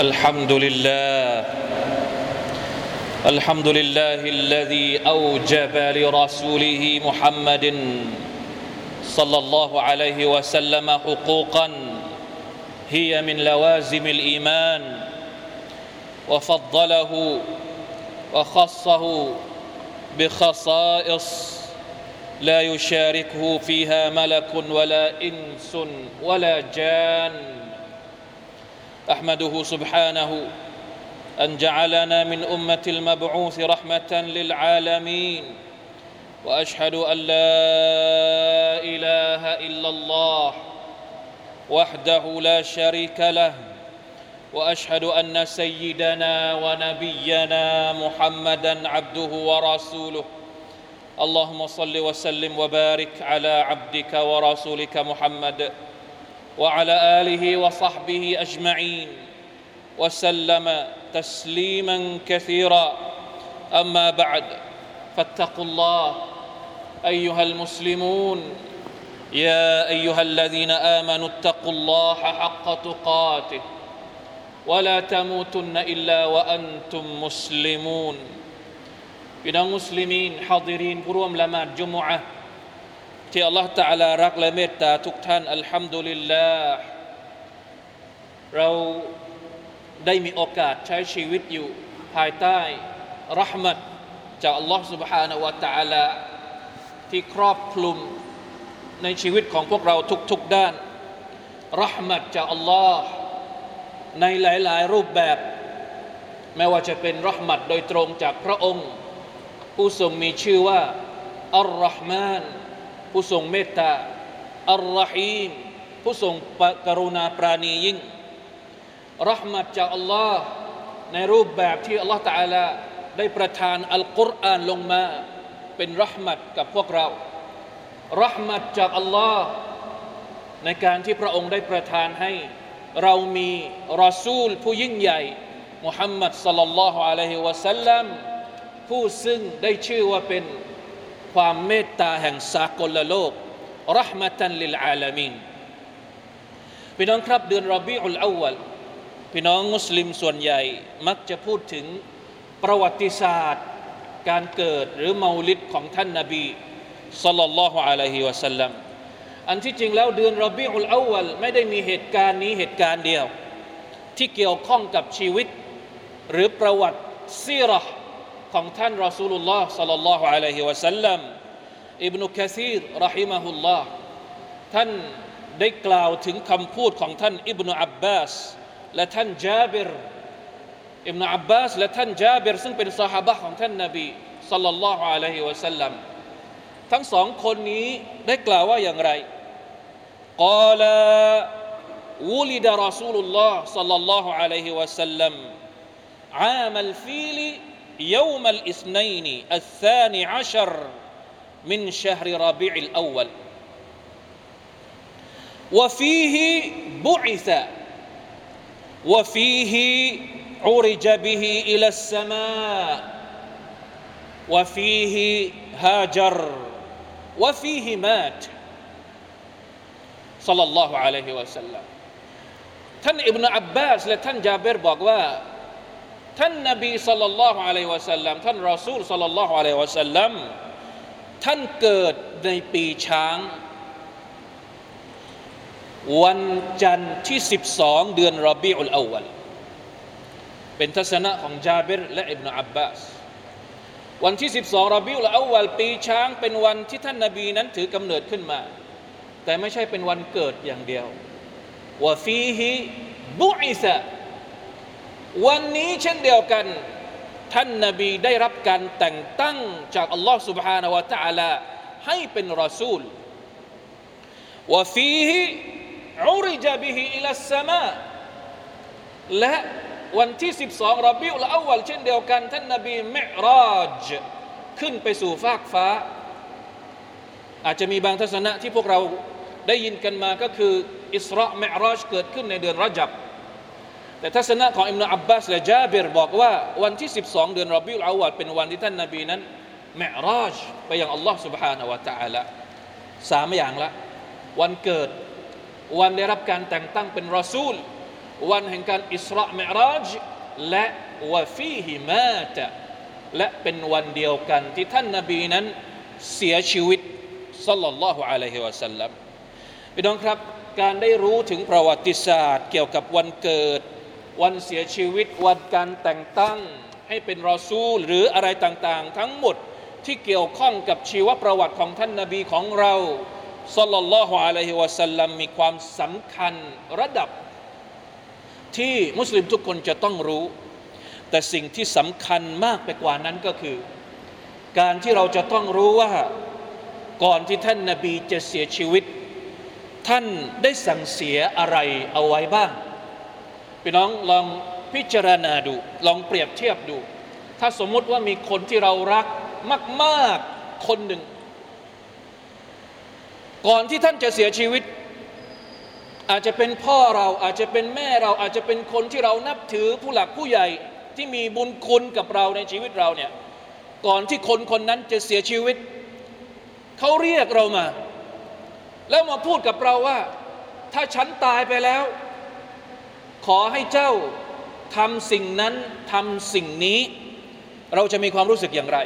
الحمد لله. الحمد لله الذي أوجب لرسوله محمد صلى الله عليه وسلم حقوقا هي من لوازم الإيمان وفضله وخصه بخصائص لا يشاركه فيها ملك ولا إنس ولا جان. أحمده سبحانه أن جعلنا من أمة المبعوث رحمة للعالمين وأشهد أن لا إله إلا الله وحده لا شريك له وأشهد أن سيدنا ونبينا محمدا عبده ورسوله. اللهم صل وسلم وبارك على عبدك ورسولك محمد. وعلى آله وصحبه أجمعين وسلم تسليما كثيرا. أما بعد فاتقوا الله أيها المسلمون يا أيها الذين آمنوا اتقوا الله حق تقاته ولا تموتن إلا وأنتم مسلمون. بنا مسلمين حاضرين بروم لما جمعة. ที่อัลลอฮฺตะอาลารักและเมตตาทุกท่านอัลฮัมดุลิลลาห์เราได้มีโอกาสใช้ชีวิตอยู่ ภายใต้รหมัดจากอัลลอฮฺ سبحانه และ تعالى ที่ครอบคลุมในชีวิตของพวกเราทุกๆด้านรหมัดจากอัลลอฮ์ในหลายๆ รูปแบบ ไม่ว่าจะเป็นรหมัดโดยตรงจากพระองค์ ผู้ทรงมีชื่อว่าอัลลอฮ์มาน ผู้ทรงเมตตาอัลลอฮีมผู้ทรงกรุณาปราณียิ่งรหมัดจากอัลลอฮ์ในรูปแบบที่อัลลอฮ์ตาลาได้ประทานอัลกุรอานลงมา เป็นรหมัดกับพวกเรารหมัดจากอัลลอฮ์ในการที่พระองค์ได้ประทานให้เรามีรอซูลผู้ยิ่งใหญ่มุฮัมมัดสัลลัลลอฮุอะลัยฮิวะสัลลัมผู้ซึ่งได้ชื่อว่าเป็น ความเมตตาแห่งสากลโลกรหมตันลิลอาลามีนพี่น้องครับเดือนรอบีอุลอาวลพี่น้องมุสลิมส่วนใหญ่มักจะพูดถึงประวัติศาสตร์ การเกิดหรือเมาลิดของท่านนาบีสัลลัลลอฮุอะลัยฮิวะสัลลัมอันที่จริงแล้วเดือนรอบีอุลอาวลไม่ได้มีเหตุการณ์นี้เหตุการณ์เดียว ที่เกี่ยวข้องกับชีวิต หรือประวัติซีรห์ ของท่านรอสูลุลลอฮ์สัลลัลลอฮุอะลัยฮิวะสัลลัมอิบนุกะซีรรหิมะฮุลลอฮ์ท่านได้กล่าวถึงคำพูดของท่านอิบนุอับบาสและท่านจาบิรอิบนุอับบาสและท่านจาบิรซึ่งเป็นสหายของท่านนบีสัลลัลลอฮุอะลัยฮิวะสัลลัมทั้งสองคนนี้ได้กล่าวว่าอย่างไรกล่าว ولد رسول الله صلى الله عليه وسلم عام الفيل يوم الاثنين الثاني عشر من شهر ربيع الأول وفيه بعث وفيه عرج به إلى السماء وفيه هاجر وفيه مات صلى الله عليه وسلم ท่านอิบนาอับบาสและท่านจาเบรบอกว่า ท่านนบีสัลลัลลอฮุอะลัยฮิวะสัลลัมท่านรอซูลสัลลัลลอฮุอะลัยฮิวะสัลลัมท่านเกิดในปีช้าง วันจันทร์ที่ 12 เดือนรอบีอุลอาวัลเป็นทัศนะของจาเบรและอิบนาอับบาสวันที่ 12รอบีอุลอาวัลปีช้างเป็นวันที่ท่านนบีนั้นถือกำเนิดขึ้นมา แต่ไม่ใช่เป็นวันเกิดอย่างเดียววะฟีฮิบุอิสะ วันนี้เช่นเดียวกัน ท่านนบีได้รับการแต่งตั้งจากอัลลอฮ์ سبحانه และ تعالى ให้เป็นรอซูลวะฟีฮิอุริจบิฮิอิลัสสมาและวันที่ 12รอบิอุลอาวัลเช่นเดียวกัน ท่านนบีมิราจขึ้นไปสู่ฟากฟ้า อาจจะมีบางทัศนะที่พวกเราได้ยินกันมาก็คืออิสราเมราจเกิดขึ้นในเดือนรจับ แต่ทัศนะของอิมนุอับบาสและจาบิรบอกว่าวันที่ 12 เดือนรอบิอุลอาวัลเป็นวันที่ท่านนบีนั้นเมราจไปยังอัลลอฮ์ سبحانه และ تعالى สามอย่างละ วันเกิด วันได้รับการแต่งตั้งเป็นรอซูล วันแห่งการอิสราเมราจและวะฟีฮิมาตะและเป็นวันเดียวกันที่ท่านนาบีนั้นเสียชีวิตสัลลัลลอฮุอะลัยฮิวะสัลลัมพี่น้องครับการได้รู้ถึงประวัติศาสตร์ เกี่ยวกับวันเกิด วันเสียชีวิตวันการแต่งตั้งให้เป็นรอซูลหรืออะไรต่างๆ ทั้งหมดที่เกี่ยวข้องกับชีวประวัติของท่านนาบีของเราสัลลัลลอฮุอะลัยฮิวะสัลลัมมีความสำคัญระดับ ที่มุสลิมทุกคนจะต้องรู้ แต่สิ่งที่สำคัญมากไปกว่านั้นก็คือ การที่เราจะต้องรู้ว่าก่อนที่ท่านนาบีจะเสียชีวิต ท่านได้สั่งเสียอะไรเอาไว้บ้าง พี่น้องลองพิจารณาดู ลองเปรียบเทียบดู ถ้าสมมุติว่ามีคนที่เรารักมาก ๆ คนหนึ่ง ก่อนที่ท่านจะเสียชีวิต อาจจะเป็นพ่อเราอาจจะเป็นแม่เราอาจจะเป็นคนที่เรานับถือผู้หลักผู้ใหญ่ที่มีบุญคุณกับเราในชีวิตเราเนี่ยก่อนที่คนคนนั้นจะเสียชีวิต เขาเรียกเรามา แล้วมาพูดกับเราว่า ถ้าฉันตายไปแล้ว ขอให้เจ้าทำสิ่งนั้นทำสิ่งนี้ เราจะมีความรู้สึกอย่างไร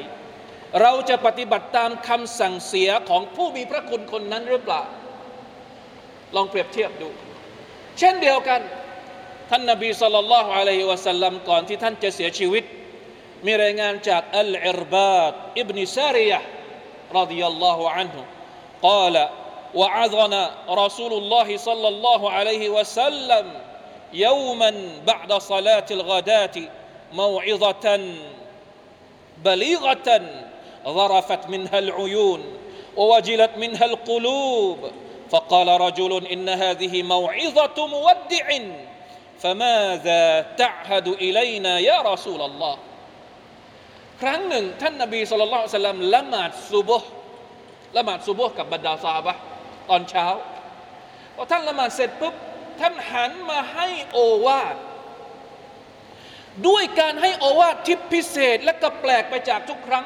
เราจะปฏิบัติตามคำสั่งเสียของผู้มีพระคุณคนนั้นหรือเปล่า ลองเปรียบเทียบดู เช่นเดียวกัน ท่านนบีสุลต่านละฮ์อะลัยฮิวะสัลลัมก่อนที่ท่านจะเสียชีวิต มีรายงานจากอัลอิรบาดอิบนิซาริยะ رضي الله عنه قال وعظنا رسول الله صلى الله عليه وسلم يوما بعد صلاة الغداة موعظة بليغة ظرفت منها العيون ووجلت منها القلوب فقال رجل إن هذه موعظة مودع فماذا تعهد إلينا يا رسول الله ครั้งหนึ่งท่านนบีสุลต่านสัลลัมละหมาดซุบฮ์ละหมาดซุบฮ์กับบรรดาซาบะตอนเช้าพอท่านละหมาดเสร็จปุ๊บ ท่านหันมาให้โอวาทด้วยการให้โอวาทที่พิเศษและก็แปลกไปจากทุกครั้ง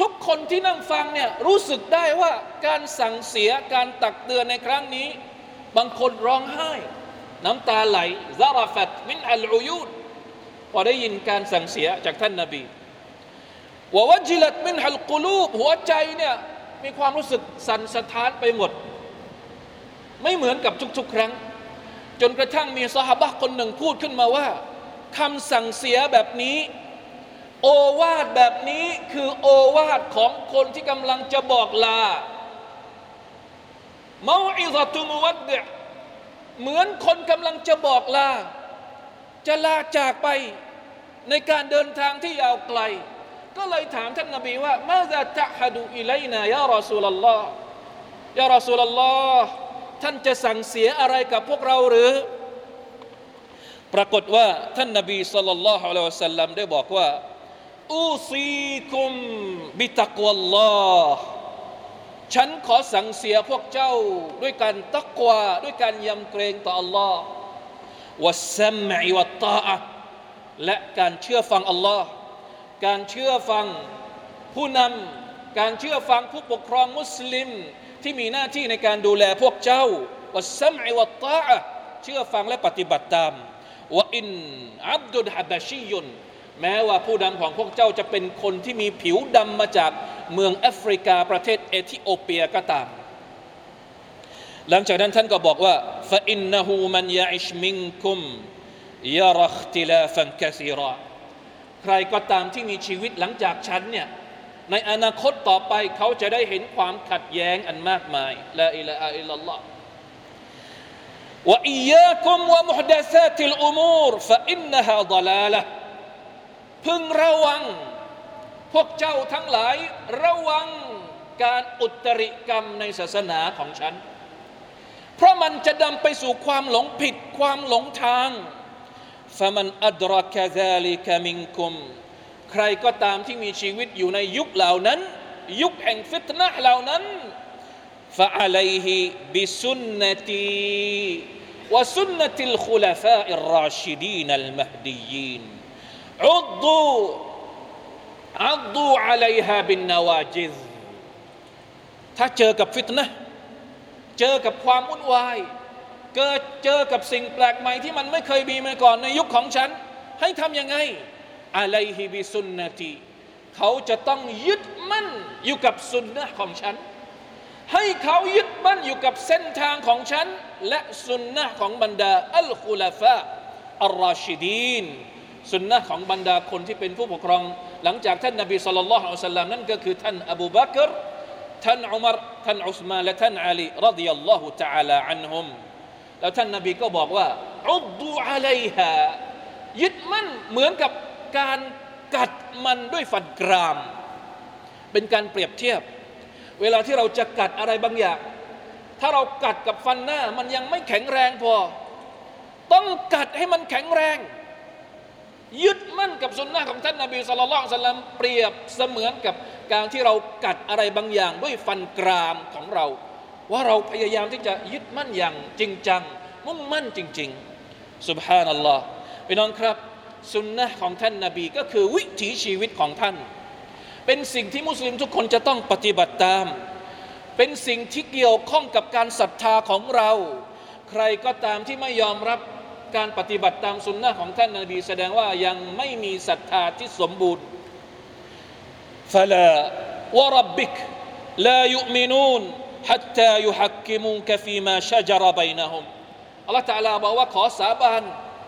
ทุกคนที่นั่งฟังเนี่ยรู้สึกได้ว่าการสั่งเสียการตักเตือนในครั้งนี้ บางคนร้องไห้ น้ำตาไหลซาราฟัตมินอัลอุยูดพอได้ยินการสั่งเสียจากท่านนาบีวะวจิลัตมินฮัลกุลูบหัวใจเนี่ยมีความรู้สึกสั่นสะท้านไปหมด ไม่เหมือนกับทุกๆ ครั้ง จนกระทั่งมีสหบะคนหนึ่งพูดขึ้นมาว่าคำสั่งเสียแบบนี้ โอวาทแบบนี้คือโอวาทของคนที่กำลังจะบอกลาเมาอิซตุมวัดเดเหมือนคนกำลังจะบอกลา จะลาจากไปในการเดินทางที่ยาวไกล ก็เลยถามท่านนบีว่ามาจะจะฮดูอิไลนายารอสูลลอฮ์ยารอสูลลอฮ์ ท่านจะสั่งเสียอะไรกับพวกเราหรือ ปรากฏว่าท่านนบีสุลต่านละฮ์อัลลอฮ์สัลลัมได้บอกว่าอูซีคุมบิตักวัลลอฮ์ฉันขอสั่งเสียพวกเจ้าด้วยการตักวาด้วยการยำเกรงต่อ Allah วัสซัมอิวัตตาอะและการเชื่อฟังอัลลอฮ์การเชื่อฟังผู้นำการเชื่อฟังผู้ปกครองมุสลิม ที่มีหน้าที่ในการดูแลพวกเจ้าวัสัมอิวัตตาเชื่อฟังและปฏิบัติตามว่าอินอับดุลฮับชียุนแม้ว่าผู้นำของพวกเจ้าจะเป็นคนที่มีผิวดำมาจากเมืองแอฟริกาประเทศเอธิโอเปียก็ตาม หลังจากนั้นท่านก็บอกว่าفإنه من يعش منكم ير اختلافا كثيراใครก็ตามที่มีชีวิตหลังจากฉันเนี่ย ในอนาคตต่อไปเขาจะได้เห็นความขัดแย้งอันมากมายละอิละอิลลัลลอฮ์ وإياكم ومحدثات الأمور فإنها ضلالة พึงระวัง พวกเจ้าทั้งหลายระวังการอุตริกรรมในศาสนาของฉันเพราะมันจะนำไปสู่ความหลงผิดความหลงทางฟะมัน ใครก็ตามที่มีชีวิตอยู่ในยุคเหล่านั้น ยุคแห่งฟิตนะเหล่านั้นฟะอะลัยฮิบิสุนนตีวะสุนนติลคุลฟาอิรราชิดีนัลมหดียีนอุดดูอัดดูอะลัยฮาบินนาวาจิซถ้าเจอกับฟิตนะเจอกับความวุ่นวายเกิดเจอกับสิ่งแปลกใหม่ที่มันไม่เคยมีมาก่อนในยุคของฉัน ให้ทำยังไง อะไรฮิบิสุนนตีเขาจะต้องยึดมั่นอยู่กับสุนนะของฉัน ให้เขายึดมั่นอยู่กับเส้นทางของฉัน และสุนนะของบรรดาอัลกุลาฟะอัลราชิดีนสุนนะของบรรดาคนที่เป็นผู้ปกครอง หลังจากท่านนบีสุลต่านละอัลลอฮ์นั่นก็คือท่านอบูบักรท่านอุมารท่านอุสมานและท่านอาลีรดิยัลลอฮุตะอาลาอันฮุมแล้วท่านนบีก็บอกว่าอุดดูอะลัยฮายึดมั่นเหมือนกับ การกัดมันด้วยฟันกราม เป็นการเปรียบเทียบ เวลาที่เราจะกัดอะไรบางอย่าง ถ้าเรากัดกับฟันหน้า มันยังไม่แข็งแรงพอ ต้องกัดให้มันแข็งแรง ยึดมั่นกับสุนนะของท่านนาบีสุลต่านสัลลัมเปรียบเสมือนกับการที่เรากัดอะไรบางอย่าง ด้วยฟันกรามของเรา ว่าเราพยายามที่จะยึดมั่นอย่างจริงจังมุ่งมั่นจริง ๆ สุบฮานัลลอฮ์พี่น้องครับ สุนนะของท่านนาบีก็คือวิถีชีวิตของท่าน เป็นสิ่งที่มุสลิมทุกคนจะต้องปฏิบัติตาม เป็นสิ่งที่เกี่ยวข้องกับการศรัทธาของเรา ใครก็ตามที่ไม่ยอมรับการปฏิบัติตามสุนนะของท่านนาบี แสดงว่ายังไม่มีศรัทธาที่สมบูรณ์ฟลาวรับบิกลายุมินูน حتى يحكموك فيما شجر بينهم อัลลอฮฺตะลาบอกว่าขอสาบาน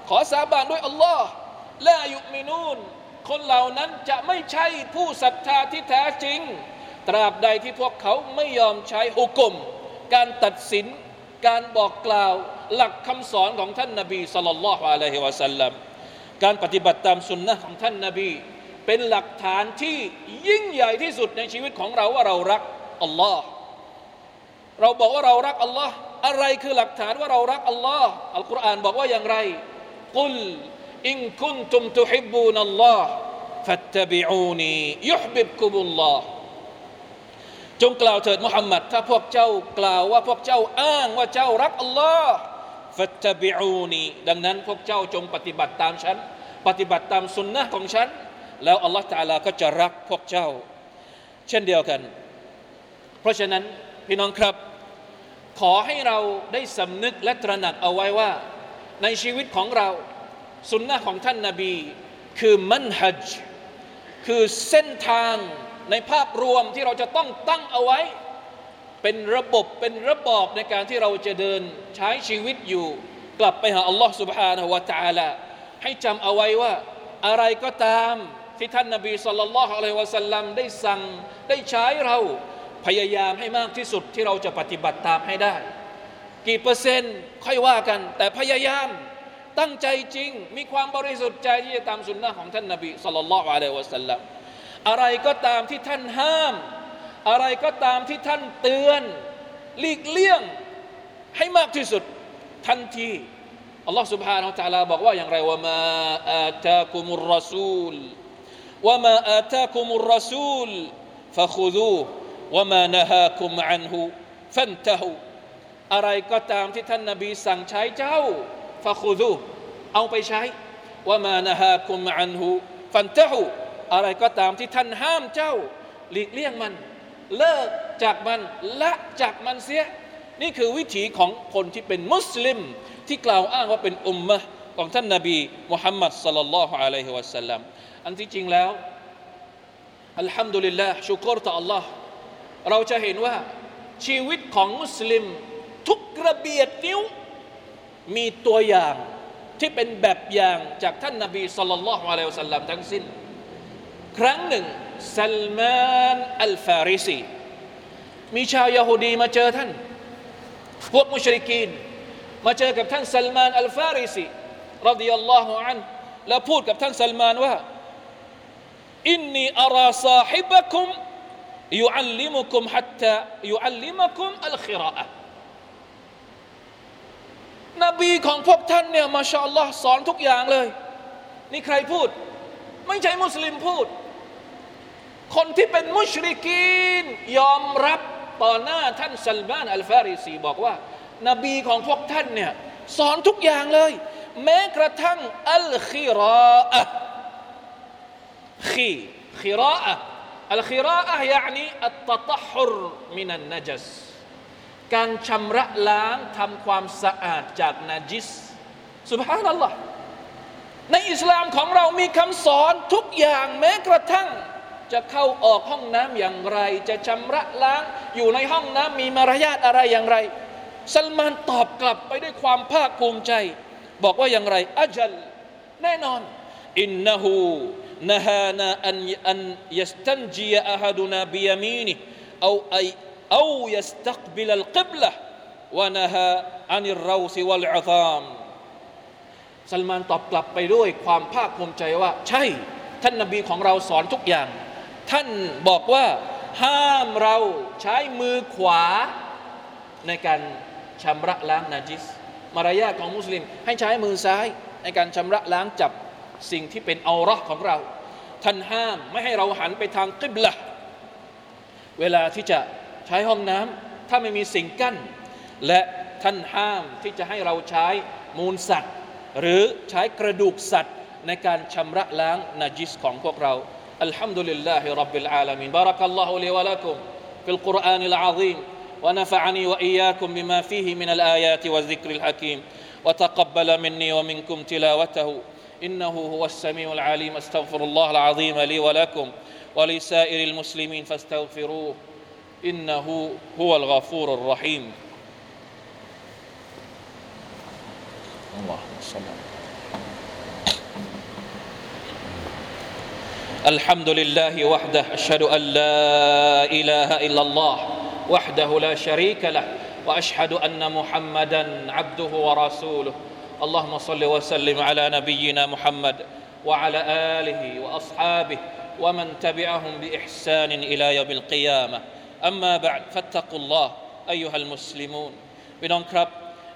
ขอสาบานด้วยอัลลอฮ์ ลายุมินูนคนเหล่านั้นจะไม่ใช่ผู้ศรัทธาที่แท้จริง ตราบใดที่พวกเขาไม่ยอมใช้หุกมการตัดสิน การบอกกล่าวหลักคำสอนของท่านนาบีสุลต่านละฮ์อะลัยฮิวะสัลลัมการปฏิบัติตามสุนนะของท่านนาบี เป็นหลักฐานที่ยิ่งใหญ่ที่สุดในชีวิตของเราว่าเรารักอัลลอฮ์เราบอกว่าเรารักอัลลอฮ์อะไรคือหลักฐานว่าเรารักอัลลอฮ์อัลกุรอานบอกว่าอย่างไรกุล อินคุนตุมตุฮิบูนัลลอฮ์ฟัตตบิอูนียุฮบิบกุมุลลอฮ์จงกล่าวเถิดมุฮัมมัดถ้าพวกเจ้ากล่าวว่าพวกเจ้าอ้างว่าเจ้ารักอัลลอฮ์ฟัตตบิอูนีดังนั้นพวกเจ้าจงปฏิบัติตามฉัน ปฏิบัติตามสุนนะของฉัน แล้วอัลลอฮ์ตาลาก็จะรักพวกเจ้า เช่นเดียวกัน เพราะฉะนั้นพี่น้องครับ ขอให้เราได้สำนึกและตระหนักเอาไว้ว่า ในชีวิตของเรา สุนนะของท่านนาบี คือมันฮัจคือเส้นทางในภาพรวมที่เราจะต้องตั้งเอาไว้ เป็นระบบเป็นระบอบในการที่เราจะเดินใช้ชีวิตอยู่ กลับไปหาอัลลอฮ์ سبحانه และ تعالى ให้จำเอาไว้ว่า อะไรก็ตามที่ท่านนาบีสุลต่านละฮ์อะลัยฮิวะสัลลัมได้สั่งได้ใช้เราพยายามให้มากที่สุดที่เราจะปฏิบัติตามให้ได้ กี่เปอร์เซ็นต์ค่อยว่ากัน แต่พยายาม ตั้งใจจริง มีความบริสุทธิ์ใจที่จะตามสุนนะของท่านนาบีสุลต่านละอะลัยวะสัลลัมอะไรก็ตามที่ท่านห้าม อะไรก็ตามที่ท่านเตือน หลีกเลี่ยงให้มากที่สุดทันทีอัลลอฮ์ سبحانه และ تعالى บอกว่าอย่างไรว่ามาอาตาคุมุรรสูลว่ามาอาตาคุมุรรสูลฟะคุดูว่ามานะฮาคุมอันหูฟันตะหูอะไรก็ตามที่ท่านนาบีสั่งใช้เจ้า ฟะคุดูเอาไปใช้ว่ามานะฮาคุมอันหูฟันตะหูอะไรก็ตามที่ท่านห้ามเจ้า หลีกเลี่ยงมัน เลิกจากมันละจากมันเสีย นี่คือวิถีของคนที่เป็นมุสลิม ที่กล่าวอ้างว่าเป็นอุมมะของท่านนาบีมุฮัมมัดสัลลัลลอฮุอะลัยฮิวะสัลลัมอันที่จริงแล้วอัลฮัมดุลิลลาห์ชุกรต่อ Allah เราจะเห็นว่าชีวิตของมุสลิม ทุกกระเบียดนิ้ว มีตัวอย่างที่เป็นแบบอย่างจากท่านนาบีสุลต่านละฮ์อะลัยสัลลัมทั้งสิ้น ครั้งหนึ่งซัลมานอัลฟาริซีมีชาวยาฮูดีมาเจอท่าน พวกมุชริกีน มาเจอกับท่านซัลมานอัลฟาริซีرضي الله عنهแล้วพูดกับท่านซัลมานว่าإني أرى صاحبكم يعلمكم حتى يعلمكم الخراءة นบีของพวกท่านเนี่ยما شاء اللهสอนทุกอย่างเลย นี่ใครพูด ไม่ใช่มุสลิมพูด คนที่เป็นมุชริกีนยอมรับต่อหน้าท่านซัลมานอัลฟาริซีบอกว่า นบีของพวกท่านเนี่ยสอนทุกอย่างเลย แม้กระทั่งอัลคิรออะขีคิรออะอัลคิรออะยานีอัตตะฮุรมินันนจัส การชำระล้างทำความสะอาดจากนาจิสสุบฮานัลลอฮ์ในอิสลามของเรามีคำสอนทุกอย่างแม้กระทั่ง จะเข้าออกห้องน้ำอย่างไร จะชำระล้างอยู่ในห้องน้ำมีมารยาทอะไรอย่างไรซัลมานตอบกลับไปด้วยความภาคภูมิใจ บอกว่าอย่างไรอัจลแน่นอนอินนหูนะฮานาอันอันยัสตันจียอะฮัดุนาบิยามีนิเอาไอ เอายัสตักบิลลกิบละวะนะฮาอันิรเราซิวัลอุธามซัลมานตอบกลับไปด้วยความภาคภูมิใจว่า ใช่ ท่านนบีของเราสอนทุกอย่าง ท่านบอกว่า ห้ามเราใช้มือขวา ในการชำระล้างนาจิส มารยาทของมุสลิม ให้ใช้มือซ้าย ในการชำระล้างจับสิ่งที่เป็นเอาระของเรา ท่านห้ามไม่ให้เราหันไปทางกิบละเวลาที่จะ ใช้ห้องน้ำถ้าไม่มีสิ่งกั้น และท่านห้ามที่จะให้เราใช้มูลสัตว์ หรือใช้กระดูกสัตว์ ในการชำระล้างนาจิสของพวกเราอัลฮัมดุลิลลาฮิรับบิลอาลามีนบารักัลลอฮุลิวะลักุม في القرآن العظيم ونفعني وإياكم بما فيه من الآيات والذكر الحكيم وتقبل مني ومنكم تلاوته إنه هو السميع العليم استغفر الله العظيم لي ولكم ولسائر المسلمين فاستغفروه إنه هو الغفور الرحيم. اللهم صل الحمد لله وحده أشهد أن لا إله إلا الله وحده لا شريك له وأشهد أن محمدا عبده ورسوله. اللهم صل وسلم على نبينا محمد وعلى آله وأصحابه ومن تبعهم بإحسان إلى يوم القيامة. أما بعد فاتقوا الله أيها المسلمون พี่น้องครับ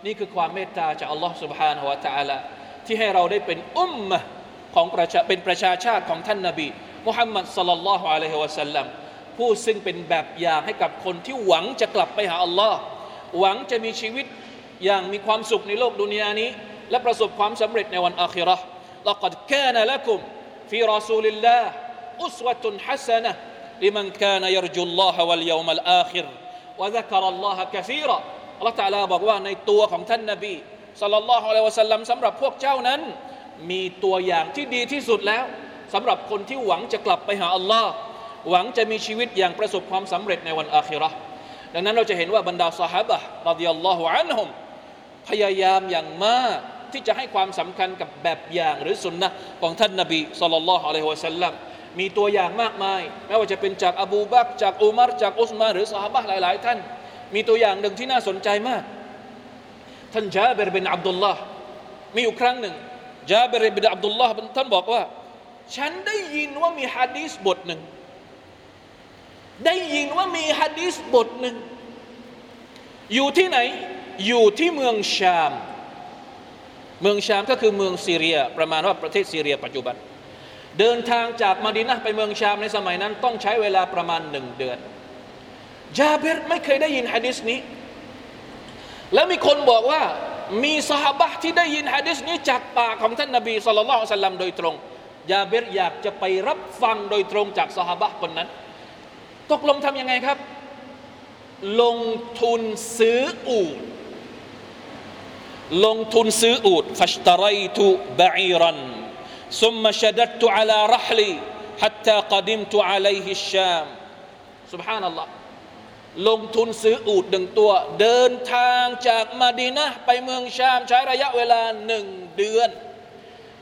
นี่คือความเมตตาจากอัลลอฮ์ سبحانه และ تعالى ที่ให้เราได้เป็นอุมมะของประชาเป็นประชาชาติของท่านนาบีมุฮัมมัดสัลลัลลอฮุอะลัยฮิวะสัลลัมผู้ซึ่งเป็นแบบอย่างให้กับคนที่หวังจะกลับไปหาอัลลอฮ์หวังจะมีชีวิตอย่างมีความสุขในโลกดุนยานี้ และประสบความสำเร็จในวันอาคิเราะห์ لقد كان لكم في رسول الله أسوة حسنة لمن كان يرجو الله واليوم الآخر وذكر الله كثيرا อัลลอฮฺตะอาลาบอกว่าในตัวของท่านนบีสัลลัลลอฮุอะลัยฮิวะสัลลัมสำหรับพวกเจ้านั้น มีตัวอย่างที่ดีที่สุดแล้วสำหรับคนที่หวังจะกลับไปหาอัลลอฮ์หวังจะมีชีวิตอย่างประสบความสำเร็จในวันอาคิเราะห์ดังนั้นเราจะเห็นว่าบรรดาสหายรดิยัลลอฮุอันฮุมพยายามอย่างมากที่จะให้ความสำคัญกับแบบอย่างหรือสุนนะของท่านนบีสัลลัลลอฮุอะลัยฮิวะสัลลัม มีตัวอย่างมากมาย ไม่ว่าจะเป็นจากอบูบักจากอุมารจากอุสมานหรือสหายหลาย ๆ ท่าน มีตัวอย่างหนึ่งที่น่าสนใจมาก ท่านจาเบรบินอับดุลลาห์มีอยู่ครั้งหนึ่งจาเบรบินอับดุลลาห์ท่านบอกว่า ฉันได้ยินว่ามีฮะดีษบทหนึ่ง ได้ยินว่ามีฮะดีษบทหนึ่ง อยู่ที่ไหน อยู่ที่เมืองชาม เมืองชามก็คือเมืองซีเรีย ประมาณว่าประเทศซีเรียปัจจุบัน เดินทางจากมาดินะไปเมืองชามในสมัยนั้น ต้องใช้เวลาประมาณหนึ่งเดือนจาเบรไม่เคยได้ยินฮะดีษนี้ แล้วมีคนบอกว่ามีสหบะที่ได้ยินฮะดีษนี้จากปากของท่านนบีสุลต่านสัลลัมโดยตรงยาเบรอยากจะไปรับฟังโดยตรงจากสหบะคนนั้น ตกลงทำยังไงครับ ลงทุนซื้ออูดลงทุนซื้ออูดฟัชตรัยตุบะอีรัน ซุมมาชดัดตุอาลารัฮลีฮัตตากดิมตุอาไลฮิชมต์งทุนซื้ออูดหนึ่งตัว เดินทางจากมาดีนะไปเมืองชามใช้ระยะเวลาหนึ่งเดือน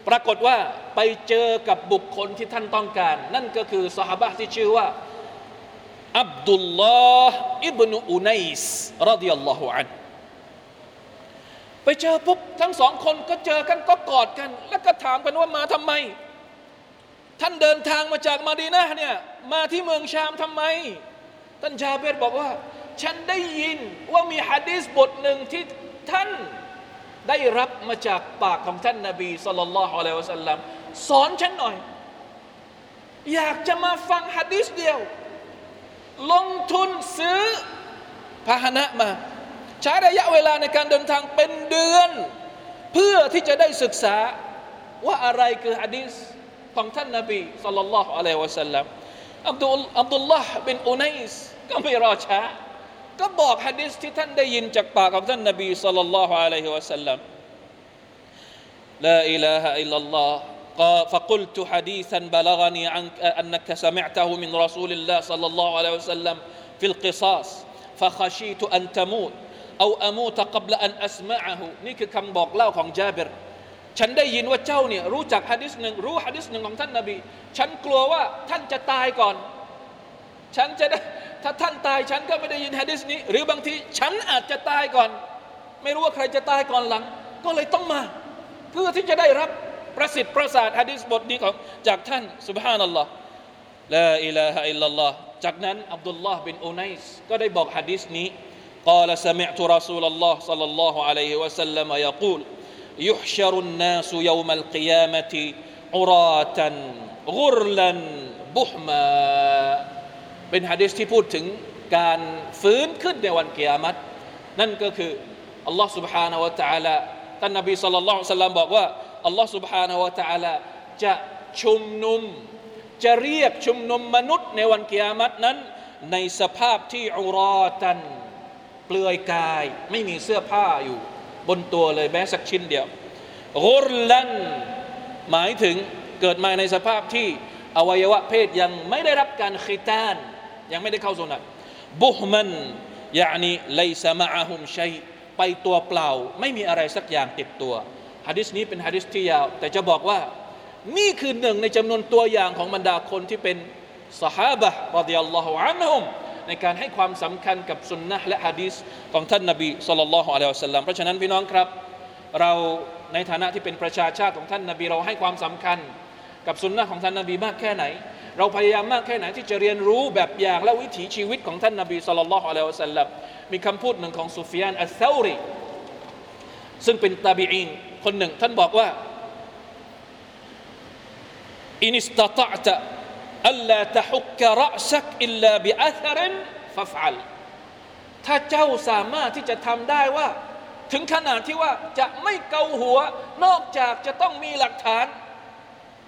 ปรากฏว่าไปเจอกับบุคคลที่ท่านต้องการ นั่นก็คือสหบะที่ชื่อว่าอับดุลลอฮ์อิบนุอุนัยส์รดิยัลลอฮุอัน ไปเจอปุ๊บทั้งสองคนก็เจอกันก็กอดกัน แล้วก็ถามกันว่ามาทำไม ท่านเดินทางมาจากมาดีนะเนี่ยมาที่เมืองชามทำไม ท่านจาเบรบอกว่า ฉันได้ยินว่ามีฮะดีษบทหนึ่งที่ท่านได้รับมาจากปากของท่านนาบีสุลต่านละฮ์อะลัยวะสัลลัมสอนฉันหน่อย อยากจะมาฟังฮะดีษเดียว ลงทุนซื้อพาหนะมา ใช้ระยะเวลาในการเดินทางเป็นเดือน เพื่อที่จะได้ศึกษาว่าอะไรคือฮะดีษของท่านนาบีสุลต่านละฮ์อะลัยฮิวะสัลลัมอับดุลอับดุลลาห์บินอุนัยส์ก็ไม่รอช้า ก็บอกฮะดิษที่ท่านได้ยินจากปากของท่านนบีสัลลัลลอฮุอะลัยฮิวะสัลลัม لا إله إلا الله فقلت حديثا بلغني عنك أنك سمعته من رسول الله صلى الله عليه وسلم في القصاص فخشيت أن تموت เอาอามูตะกับละอันอัสมาหูนี่คือคำบอกเล่าของจาเบรฉันได้ยินว่าเจ้าเนี่ยรู้จักฮะดิษหนึ่งรู้ฮะดิษหนึ่งของท่านนาบี ฉันกลัวว่าท่านจะตายก่อน ฉันจะได้ถ้าท่านตายฉันก็ไม่ได้ยินฮะดิษนี้ หรือบางทีฉันอาจจะตายก่อน ไม่รู้ว่าใครจะตายก่อนหลัง ก็เลยต้องมา เพื่อที่จะได้รับประสิทธิ์ประสาทฮะดิษบทนี้ของจากท่านสุบฮานัลลอฮ์ละอิลาฮะอิลลัลลอฮ์จากนั้นอับดุลลอฮ์บินอุนส์ก็ได้บอกฮะดิษนี้ قال سمعت رسول الله صلى الله عليه وسلم يقول يحشر الناس يوم القيامة عراة غرلا بحما เป็นฮะดิษที่พูดถึงการฟื้นขึ้นในวันกิยามัตนั่นก็คืออัลลอฮ์ سبحانه และ تعالى ท่านนบีสัลลัลลอฮุอะลัยฮิวะสัลลัมบอกว่าอัลลอฮ์ سبحانه และ تعالى จะชุมนุม จะเรียกชุมนุมมนุษย์ในวันกิยามัตนั้น ในสภาพที่อุรอตัน เปลือยกายไม่มีเสื้อผ้าอยู่ บนตัวเลยแม้สักชิ้นเดียวกุรลันหมายถึงเกิดมาในสภาพที่อวัยวะเพศยังไม่ได้รับการคิตาน ยังไม่ได้เข้าสุนัตบุฮมันยานีไลซามะฮุมชัยไปตัวเปล่า ไม่มีอะไรสักอย่างติดตัวฮะดิษนี้เป็นฮะดิษที่ยาว แต่จะบอกว่า นี่คือหนึ่งในจำนวนตัวอย่างของบรรดาคนที่เป็นสหาบะรดิยัลลอฮุอันฮุม ในการให้ความสำคัญกับสุนนะและฮะดีษของท่านนบีสุลต่านละฮ์อะลัยฮิวสัลลัมเพราะฉะนั้นพี่น้องครับ เราในฐานะที่เป็นประชาชาติของท่านนบีเราให้ความสำคัญกับสุนนะของท่านนบีมากแค่ไหน เราพยายามมากแค่ไหนที่จะเรียนรู้แบบอย่างและวิถีชีวิตของท่านนบีสุลต่านละฮ์อะลัยฮิสัลลัมมีคำพูดหนึ่งของซุฟยานอัลซารีซึ่งเป็นตาบีอีนคนหนึ่ง ท่านบอกว่าอินิสตตะ อัลลาตะฮุกกะรสักอิลลาบิถ้าเจ้าสามารถที่จะทำได้ว่า ถึงขนาดที่ว่าจะไม่เกาหัว นอกจากจะต้องมีหลักฐาน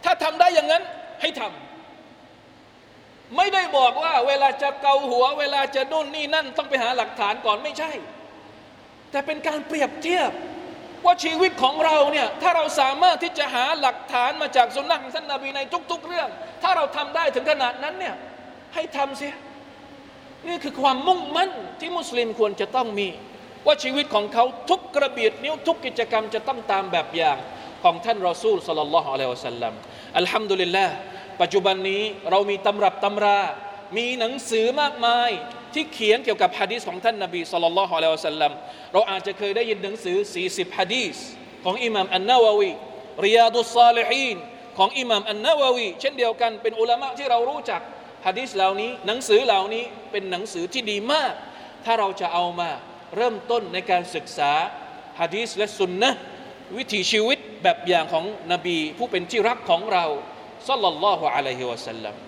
ถ้าทำได้อย่างนั้นให้ทำไม่ได้บอกว่า เวลาจะเกาหัว เวลาจะนู่นนี่นั่นต้องไปหาหลักฐานก่อนไม่ใช่ แต่เป็นการเปรียบเทียบ ว่าชีวิตของเราเนี่ยถ้าเราสามารถที่จะหาหลักฐานมาจากสุนนะของท่านนาบีในทุก ๆ เรื่อง ถ้าเราทำได้ถึงขนาดนั้นเนี่ยให้ทำเสียนี่คือความมุ่งมั่นที่มุสลิมควรจะต้องมี ว่าชีวิตของเขาทุกกระเบียดนิ้วทุกกิจกรรมจะต้องตามแบบอย่างของท่านรอซูลสลลัลลอฮุอะลัยฮิวะสัลลัมอัลฮัมดุลิลลาห์ปัจจุบันนี้เรามีตำรับตำรา มีหนังสือมากมาย ที่เขียนเกี่ยวกับฮะดีษของท่านนบีสุลต่านละฮ์อะลัยฮิวะสัลลัมเราอาจจะเคยได้ยินหนังสือ 40ฮะดีษของอิหม่ามอันนาววีริยาดุสซาลิฮีนของอิหม่ามอันนาววีเช่นเดียวกันเป็นอุลามะที่เรารู้จักฮะดีษเหล่านี้ หนังสือเหล่านี้เป็นหนังสือที่ดีมาก ถ้าเราจะเอามาเริ่มต้นในการศึกษาฮะดีษและสุนนะวิถีชีวิตแบบอย่างของนบีผู้เป็นที่รักของเราสัลลัลลอฮุอะลัยฮิวะสัลลัม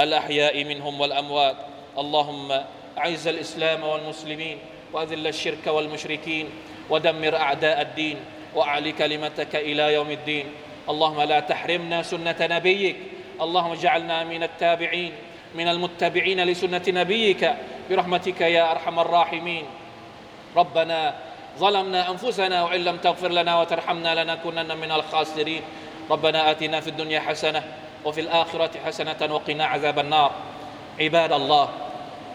الأحياء منهم والأموات. اللهم أعز الإسلام والمسلمين وأذل الشرك والمشركين ودمر أعداء الدين وأعلي كلمتك إلى يوم الدين. اللهم لا تحرمنا سنة نبيك. اللهم اجعلنا من التابعين من المتبعين لسنة نبيك. برحمتك يا أرحم الراحمين. ربنا ظلمنا أنفسنا وإن لم تغفر لنا وترحمنا لنكونن من الخاسرين. ربنا آتنا في الدنيا حسنة وفي الآخرة حسنة وقنا عذاب النار. عباد الله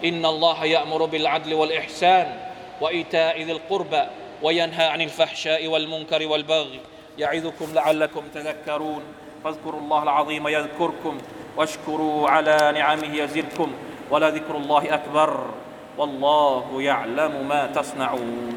إن الله يأمر بالعدل والإحسان وإيتاء ذي القربى وينهى عن الفحشاء والمنكر والبغي. يعظكم لعلكم تذكرون. فاذكروا الله العظيم يذكركم واشكروا على نعمه يزدكم. ولذكر الله أكبر. والله يعلم ما تصنعون.